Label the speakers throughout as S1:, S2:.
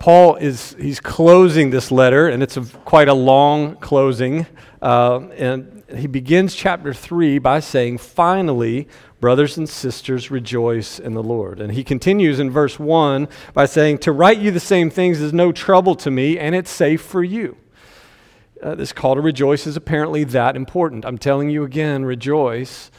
S1: Paul is he's closing this letter, and it's a, quite a long closing. Uh, and he begins chapter three by saying, "Finally, brothers and sisters, rejoice in the Lord." And he continues in verse one by saying, "To write you the same things is no trouble to me, and it's safe for you." Uh, this call to rejoice is apparently that important. I'm telling you again, rejoice.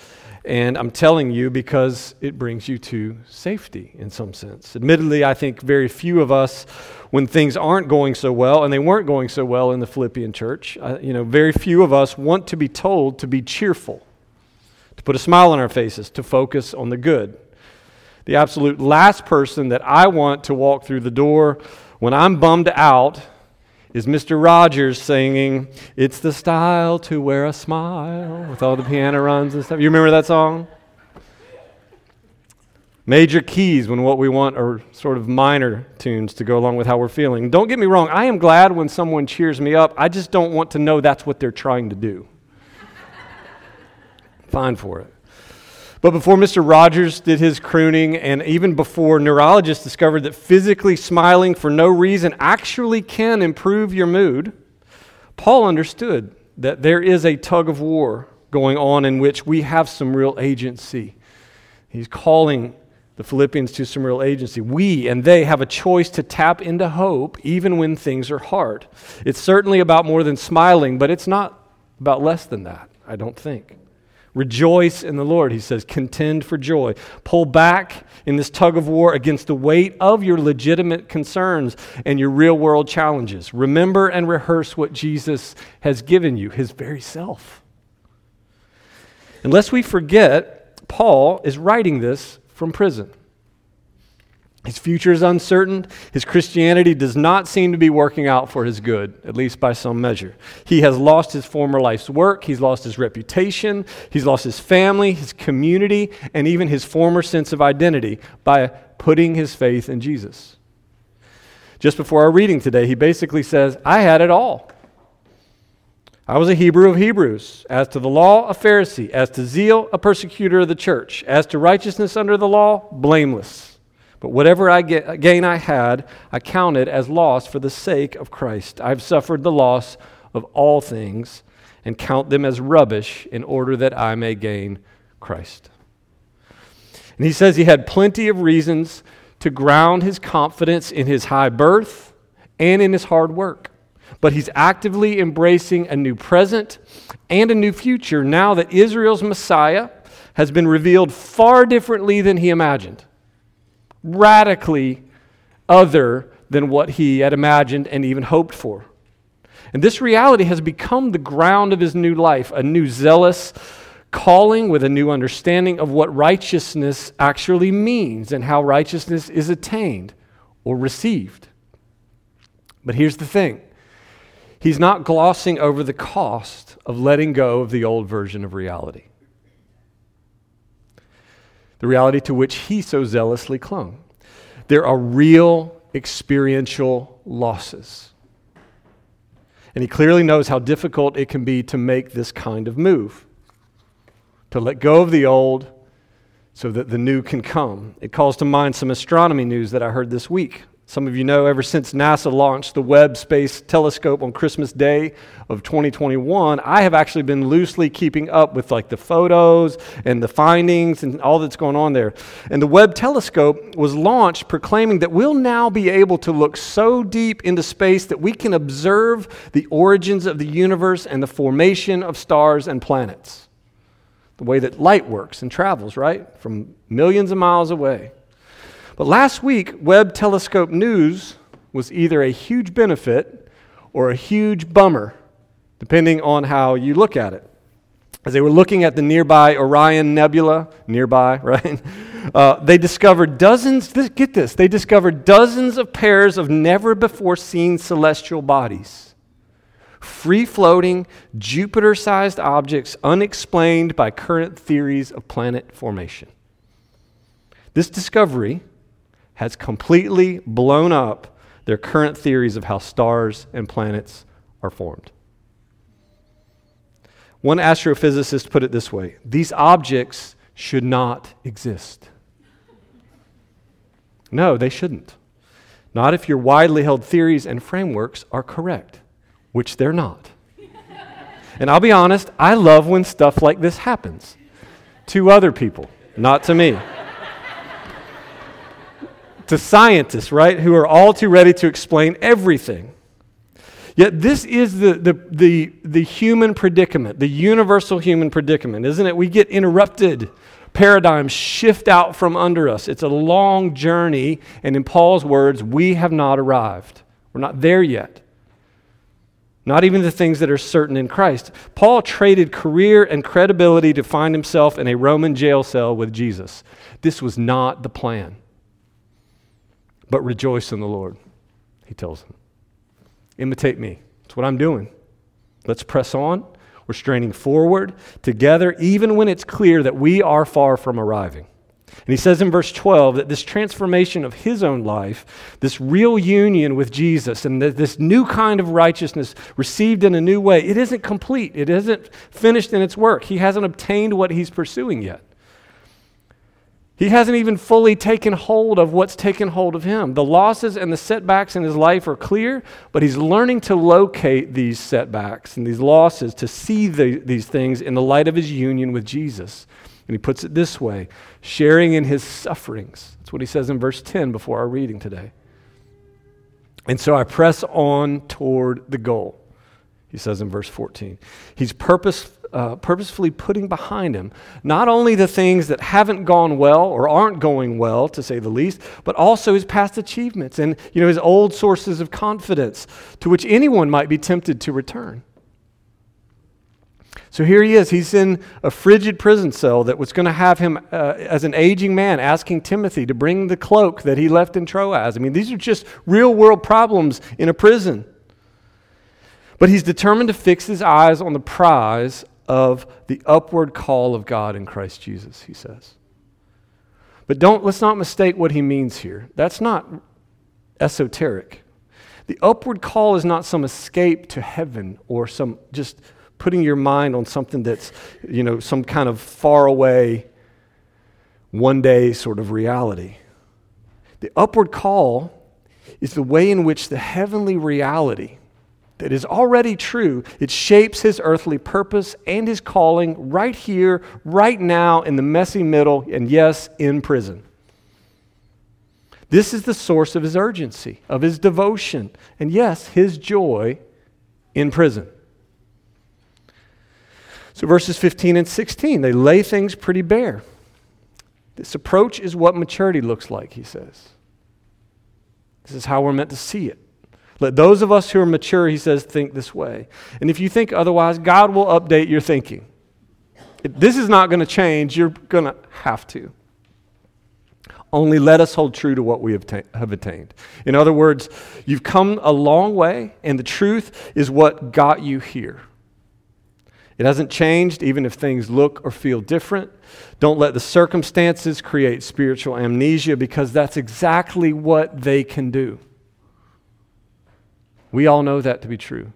S1: And I'm telling you because it brings you to safety in some sense. Admittedly, I think very few of us, when things aren't going so well, and they weren't going so well in the Philippian church, uh, you know, very few of us want to be told to be cheerful, to put a smile on our faces, to focus on the good. The absolute last person that I want to walk through the door when I'm bummed out is Mr. Rogers singing, It's the Style to Wear a Smile, with all the piano runs and stuff. You remember that song? Major keys when what we want are sort of minor tunes to go along with how we're feeling. Don't get me wrong, I am glad when someone cheers me up. I just don't want to know that's what they're trying to do. Fine for it. But before Mr. Rogers did his crooning, and even before neurologists discovered that physically smiling for no reason actually can improve your mood, Paul understood that there is a tug of war going on in which we have some real agency. He's calling the Philippians to some real agency. We and they have a choice to tap into hope even when things are hard. It's certainly about more than smiling, but it's not about less than that, I don't think. Rejoice in the Lord, he says. Contend for joy. Pull back in this tug of war against the weight of your legitimate concerns and your real world challenges. Remember and rehearse what Jesus has given you, his very self. Unless we forget, Paul is writing this from prison. His future is uncertain. His Christianity does not seem to be working out for his good, at least by some measure. He has lost his former life's work. He's lost his reputation. He's lost his family, his community, and even his former sense of identity by putting his faith in Jesus. Just before our reading today, he basically says, I had it all. I was a Hebrew of Hebrews. As to the law, a Pharisee. As to zeal, a persecutor of the church. As to righteousness under the law, blameless. But whatever I get, gain I had, I counted as loss for the sake of Christ. I've suffered the loss of all things and count them as rubbish in order that I may gain Christ. And he says he had plenty of reasons to ground his confidence in his high birth and in his hard work. But he's actively embracing a new present and a new future now that Israel's Messiah has been revealed far differently than he imagined radically other than what he had imagined and even hoped for. And this reality has become the ground of his new life, a new zealous calling with a new understanding of what righteousness actually means and how righteousness is attained or received. But here's the thing he's not glossing over the cost of letting go of the old version of reality the reality to which he so zealously clung. There are real experiential losses. And he clearly knows how difficult it can be to make this kind of move, to let go of the old so that the new can come. It calls to mind some astronomy news that I heard this week. Some of you know, ever since NASA launched the Webb Space Telescope on Christmas Day of 2021, I have actually been loosely keeping up with like the photos and the findings and all that's going on there. And the Webb Telescope was launched proclaiming that we'll now be able to look so deep into space that we can observe the origins of the universe and the formation of stars and planets. The way that light works and travels, right? From millions of miles away. But last week, Webb Telescope News was either a huge benefit or a huge bummer, depending on how you look at it. As they were looking at the nearby Orion Nebula, nearby, right? Uh, they discovered dozens, this, get this, they discovered dozens of pairs of never before seen celestial bodies. Free floating, Jupiter sized objects unexplained by current theories of planet formation. This discovery has completely blown up their current theories of how stars and planets are formed. One astrophysicist put it this way these objects should not exist. No, they shouldn't. Not if your widely held theories and frameworks are correct, which they're not. and I'll be honest, I love when stuff like this happens to other people, not to me. To scientists, right, who are all too ready to explain everything. Yet this is the, the, the, the human predicament, the universal human predicament, isn't it? We get interrupted. Paradigms shift out from under us. It's a long journey, and in Paul's words, we have not arrived. We're not there yet. Not even the things that are certain in Christ. Paul traded career and credibility to find himself in a Roman jail cell with Jesus. This was not the plan. But rejoice in the Lord, he tells them. Imitate me. That's what I'm doing. Let's press on. We're straining forward together, even when it's clear that we are far from arriving. And he says in verse 12 that this transformation of his own life, this real union with Jesus, and this new kind of righteousness received in a new way, it isn't complete. It isn't finished in its work. He hasn't obtained what he's pursuing yet. He hasn't even fully taken hold of what's taken hold of him. The losses and the setbacks in his life are clear, but he's learning to locate these setbacks and these losses to see the, these things in the light of his union with Jesus. And he puts it this way sharing in his sufferings. That's what he says in verse 10 before our reading today. And so I press on toward the goal, he says in verse 14. He's purpose, uh, purposefully putting behind him not only the things that haven't gone well or aren't going well, to say the least, but also his past achievements and you know, his old sources of confidence to which anyone might be tempted to return. So here he is. He's in a frigid prison cell that was going to have him, uh, as an aging man, asking Timothy to bring the cloak that he left in Troas. I mean, these are just real world problems in a prison. But he's determined to fix his eyes on the prize of the upward call of God in Christ Jesus, he says. But don't let's not mistake what he means here. That's not esoteric. The upward call is not some escape to heaven or some just putting your mind on something that's, you know, some kind of far away one day sort of reality. The upward call is the way in which the heavenly reality that is already true. It shapes his earthly purpose and his calling right here, right now, in the messy middle, and yes, in prison. This is the source of his urgency, of his devotion, and yes, his joy in prison. So, verses 15 and 16, they lay things pretty bare. This approach is what maturity looks like, he says. This is how we're meant to see it. Let those of us who are mature, he says, think this way. And if you think otherwise, God will update your thinking. If this is not going to change. You're going to have to. Only let us hold true to what we have, ta- have attained. In other words, you've come a long way, and the truth is what got you here. It hasn't changed, even if things look or feel different. Don't let the circumstances create spiritual amnesia because that's exactly what they can do. We all know that to be true.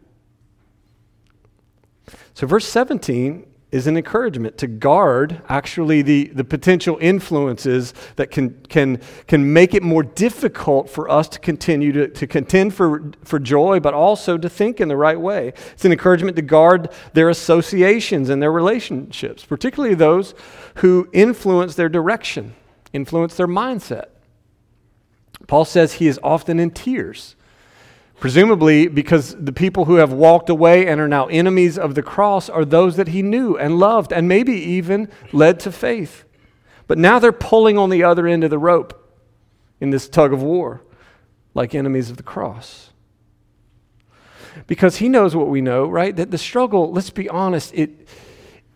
S1: So, verse 17 is an encouragement to guard actually the, the potential influences that can, can, can make it more difficult for us to continue to, to contend for, for joy, but also to think in the right way. It's an encouragement to guard their associations and their relationships, particularly those who influence their direction, influence their mindset. Paul says he is often in tears Presumably, because the people who have walked away and are now enemies of the cross are those that he knew and loved and maybe even led to faith. But now they're pulling on the other end of the rope in this tug of war, like enemies of the cross. Because he knows what we know, right? That the struggle, let's be honest, it,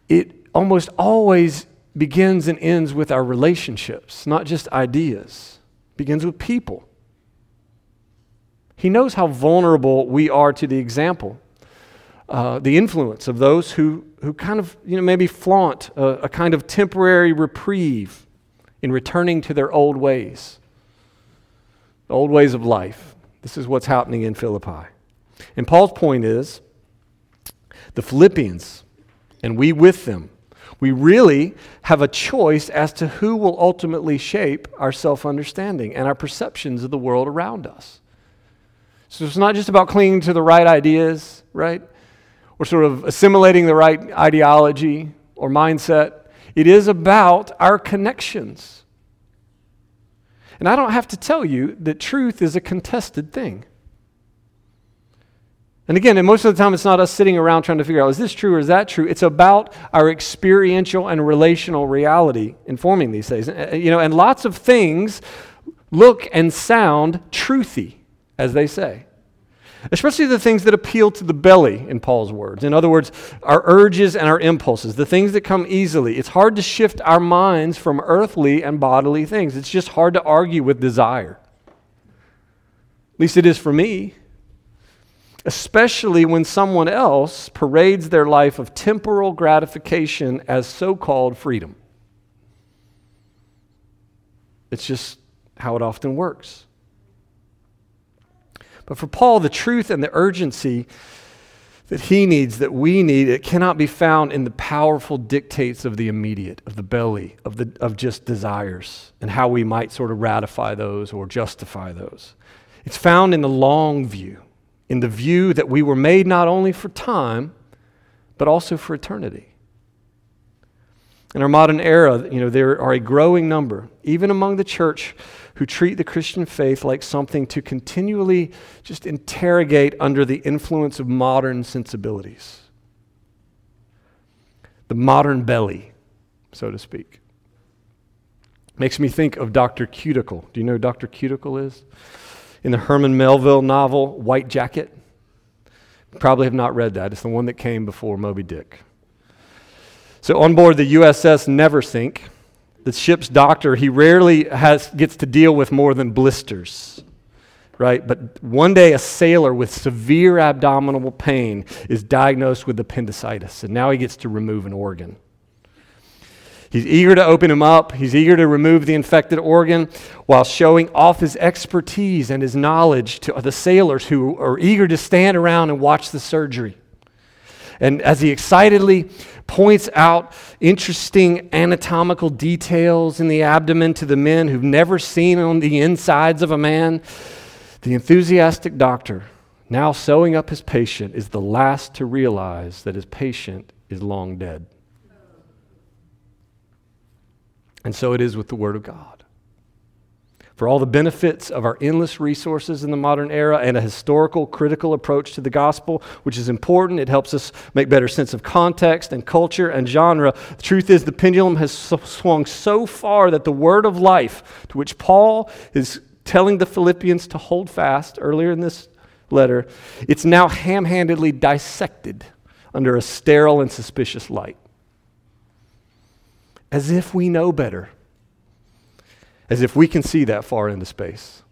S1: it almost always begins and ends with our relationships, not just ideas. It begins with people. He knows how vulnerable we are to the example, uh, the influence of those who, who kind of, you know, maybe flaunt a, a kind of temporary reprieve in returning to their old ways, old ways of life. This is what's happening in Philippi. And Paul's point is the Philippians, and we with them, We really have a choice as to who will ultimately shape our self understanding and our perceptions of the world around us. So it's not just about clinging to the right ideas, right? Or sort of assimilating the right ideology or mindset. It is about our connections. And I don't have to tell you that truth is a contested thing. And again, and most of the time, it's not us sitting around trying to figure out is this true or is that true? It's about our experiential and relational reality informing these things. You know, and lots of things look and sound truthy, as they say. Especially the things that appeal to the belly, in Paul's words. In other words, our urges and our impulses, the things that come easily. It's hard to shift our minds from earthly and bodily things. It's just hard to argue with desire. At least it is for me. Especially when someone else parades their life of temporal gratification as so called freedom. It's just how it often works. But for Paul, the truth and the urgency that he needs, that we need, it cannot be found in the powerful dictates of the immediate, of the belly, of, the, of just desires, and how we might sort of ratify those or justify those. It's found in the long view, in the view that we were made not only for time, but also for eternity. In our modern era, you know, there are a growing number, even among the church, who treat the Christian faith like something to continually just interrogate under the influence of modern sensibilities. The modern belly, so to speak. Makes me think of Dr. Cuticle. Do you know who Dr. Cuticle is? In the Herman Melville novel, White Jacket. Probably have not read that. It's the one that came before Moby Dick. So, on board the USS Neversink, the ship's doctor, he rarely has, gets to deal with more than blisters, right? But one day, a sailor with severe abdominal pain is diagnosed with appendicitis, and now he gets to remove an organ. He's eager to open him up. He's eager to remove the infected organ while showing off his expertise and his knowledge to the sailors who are eager to stand around and watch the surgery. And as he excitedly points out interesting anatomical details in the abdomen to the men who've never seen on the insides of a man. The enthusiastic doctor, now sewing up his patient, is the last to realize that his patient is long dead. And so it is with the Word of God for all the benefits of our endless resources in the modern era and a historical, critical approach to the gospel, which is important. It helps us make better sense of context and culture and genre. The truth is, the pendulum has swung so far that the word of life, to which Paul is telling the Philippians to hold fast earlier in this letter, it's now ham handedly dissected under a sterile and suspicious light. As if we know better as if we can see that far into space.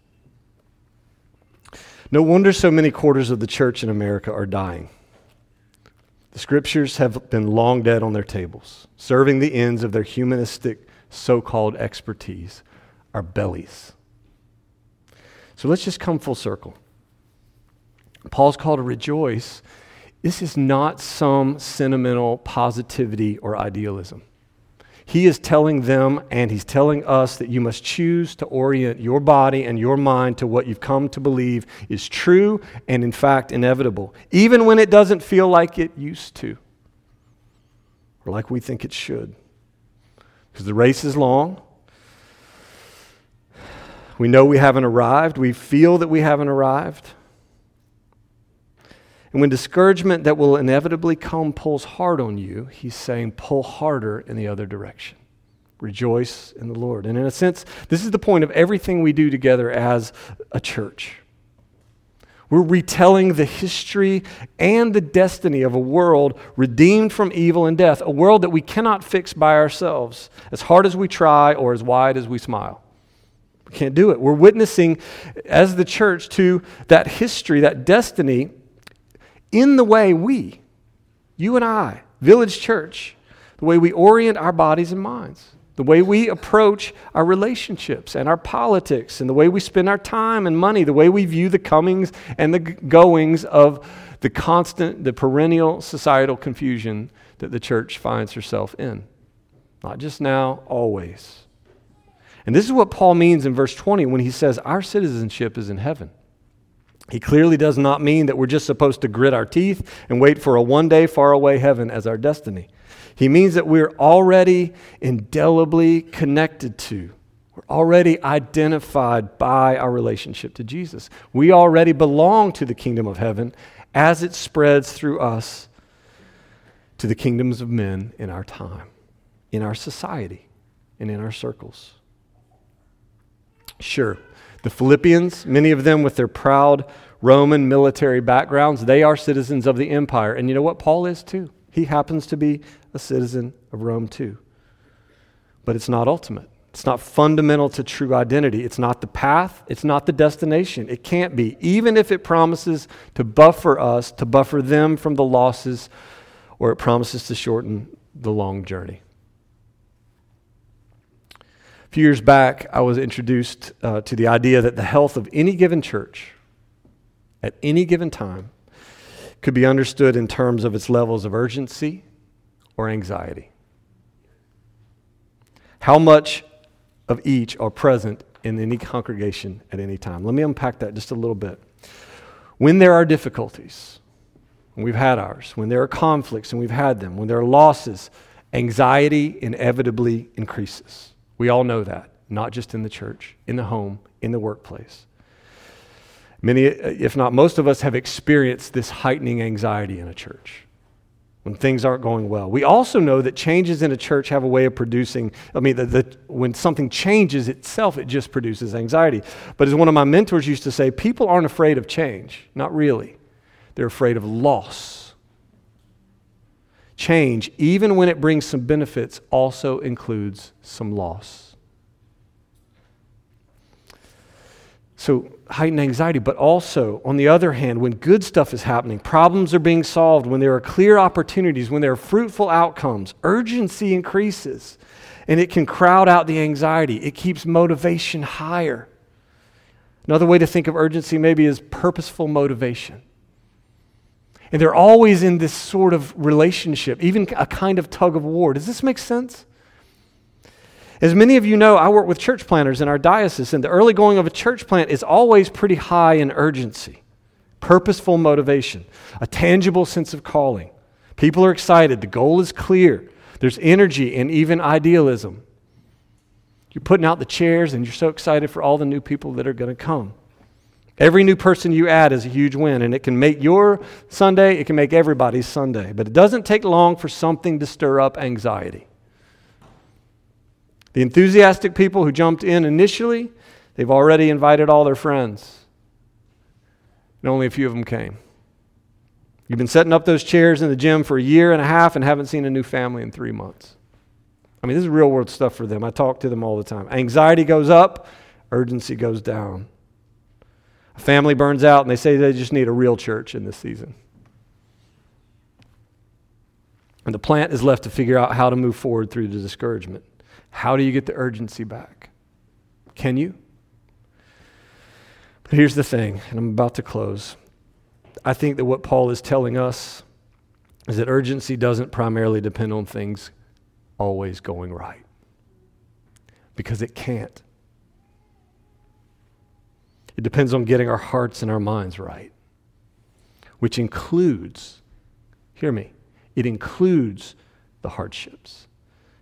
S1: No wonder so many quarters of the church in America are dying. The scriptures have been long dead on their tables, serving the ends of their humanistic so called expertise, our bellies. So let's just come full circle. Paul's call to rejoice. This is not some sentimental positivity or idealism. He is telling them and he's telling us that you must choose to orient your body and your mind to what you've come to believe is true and, in fact, inevitable, even when it doesn't feel like it used to or like we think it should. Because the race is long. We know we haven't arrived. We feel that we haven't arrived. And when discouragement that will inevitably come pulls hard on you, he's saying, pull harder in the other direction. Rejoice in the Lord. And in a sense, this is the point of everything we do together as a church. We're retelling the history and the destiny of a world redeemed from evil and death, a world that we cannot fix by ourselves, as hard as we try or as wide as we smile. We can't do it. We're witnessing as the church to that history, that destiny in the way we, you and I, Village Church, the way we orient our bodies and minds, the way we approach our relationships and our politics, and the way we spend our time and money, the way we view the comings and the goings of the constant, the perennial societal confusion that the church finds herself in. Not just now, always. And this is what Paul means in verse 20 when he says, Our citizenship is in heaven. He clearly does not mean that we're just supposed to grit our teeth and wait for a one day far away heaven as our destiny. He means that we're already indelibly connected to, we're already identified by our relationship to Jesus. We already belong to the kingdom of heaven as it spreads through us to the kingdoms of men in our time, in our society, and in our circles. Sure, the Philippians, many of them with their proud Roman military backgrounds, they are citizens of the empire. And you know what? Paul is too. He happens to be a citizen of Rome too. But it's not ultimate. It's not fundamental to true identity. It's not the path. It's not the destination. It can't be, even if it promises to buffer us, to buffer them from the losses, or it promises to shorten the long journey. A few years back, I was introduced uh, to the idea that the health of any given church at any given time could be understood in terms of its levels of urgency or anxiety. How much of each are present in any congregation at any time? Let me unpack that just a little bit. When there are difficulties, and we've had ours, when there are conflicts, and we've had them, when there are losses, anxiety inevitably increases. We all know that, not just in the church, in the home, in the workplace. Many, if not most of us, have experienced this heightening anxiety in a church when things aren't going well. We also know that changes in a church have a way of producing, I mean, the, the, when something changes itself, it just produces anxiety. But as one of my mentors used to say, people aren't afraid of change. Not really. They're afraid of loss. Change, even when it brings some benefits, also includes some loss. So, heightened anxiety, but also, on the other hand, when good stuff is happening, problems are being solved, when there are clear opportunities, when there are fruitful outcomes, urgency increases and it can crowd out the anxiety. It keeps motivation higher. Another way to think of urgency maybe is purposeful motivation. And they're always in this sort of relationship, even a kind of tug of war. Does this make sense? As many of you know, I work with church planters in our diocese, and the early going of a church plant is always pretty high in urgency, purposeful motivation, a tangible sense of calling. People are excited, the goal is clear, there's energy and even idealism. You're putting out the chairs, and you're so excited for all the new people that are going to come. Every new person you add is a huge win, and it can make your Sunday, it can make everybody's Sunday. But it doesn't take long for something to stir up anxiety. The enthusiastic people who jumped in initially, they've already invited all their friends, and only a few of them came. You've been setting up those chairs in the gym for a year and a half and haven't seen a new family in three months. I mean, this is real world stuff for them. I talk to them all the time. Anxiety goes up, urgency goes down. Family burns out and they say they just need a real church in this season. And the plant is left to figure out how to move forward through the discouragement. How do you get the urgency back? Can you? But here's the thing, and I'm about to close. I think that what Paul is telling us is that urgency doesn't primarily depend on things always going right, because it can't. It depends on getting our hearts and our minds right, which includes, hear me, it includes the hardships,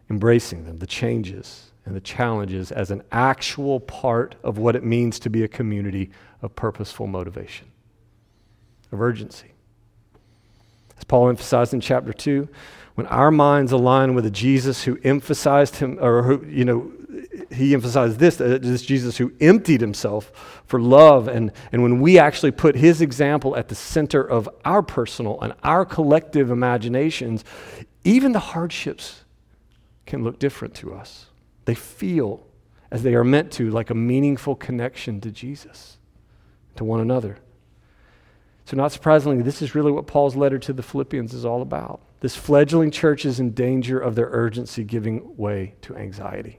S1: embracing them, the changes and the challenges as an actual part of what it means to be a community of purposeful motivation, of urgency. As Paul emphasized in chapter 2, when our minds align with a Jesus who emphasized him, or who, you know, he emphasized this, this Jesus who emptied himself for love. And, and when we actually put his example at the center of our personal and our collective imaginations, even the hardships can look different to us. They feel, as they are meant to, like a meaningful connection to Jesus, to one another. So, not surprisingly, this is really what Paul's letter to the Philippians is all about. This fledgling church is in danger of their urgency giving way to anxiety.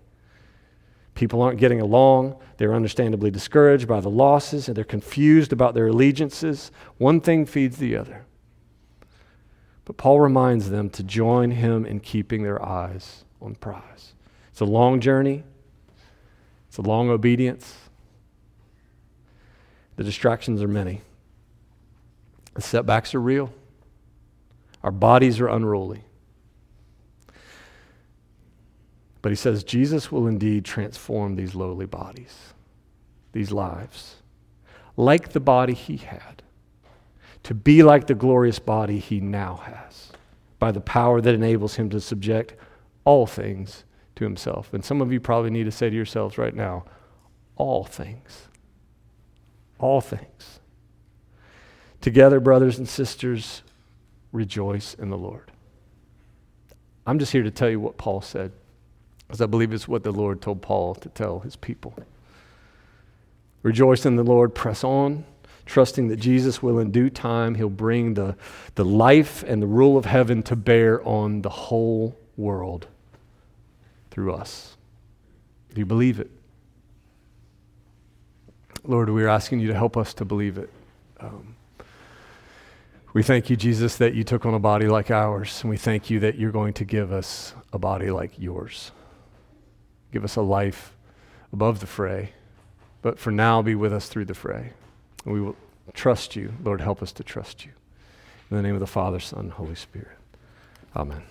S1: People aren't getting along. They're understandably discouraged by the losses and they're confused about their allegiances. One thing feeds the other. But Paul reminds them to join him in keeping their eyes on the prize. It's a long journey, it's a long obedience. The distractions are many. The setbacks are real. Our bodies are unruly. But he says Jesus will indeed transform these lowly bodies, these lives, like the body he had, to be like the glorious body he now has, by the power that enables him to subject all things to himself. And some of you probably need to say to yourselves right now, all things. All things. Together, brothers and sisters, rejoice in the Lord. I'm just here to tell you what Paul said, because I believe it's what the Lord told Paul to tell his people. Rejoice in the Lord, press on, trusting that Jesus will, in due time, he'll bring the, the life and the rule of heaven to bear on the whole world through us. Do you believe it? Lord, we're asking you to help us to believe it. Um, we thank you, Jesus, that you took on a body like ours, and we thank you that you're going to give us a body like yours. Give us a life above the fray, but for now, be with us through the fray. And we will trust you. Lord, help us to trust you. In the name of the Father, Son, Holy Spirit. Amen.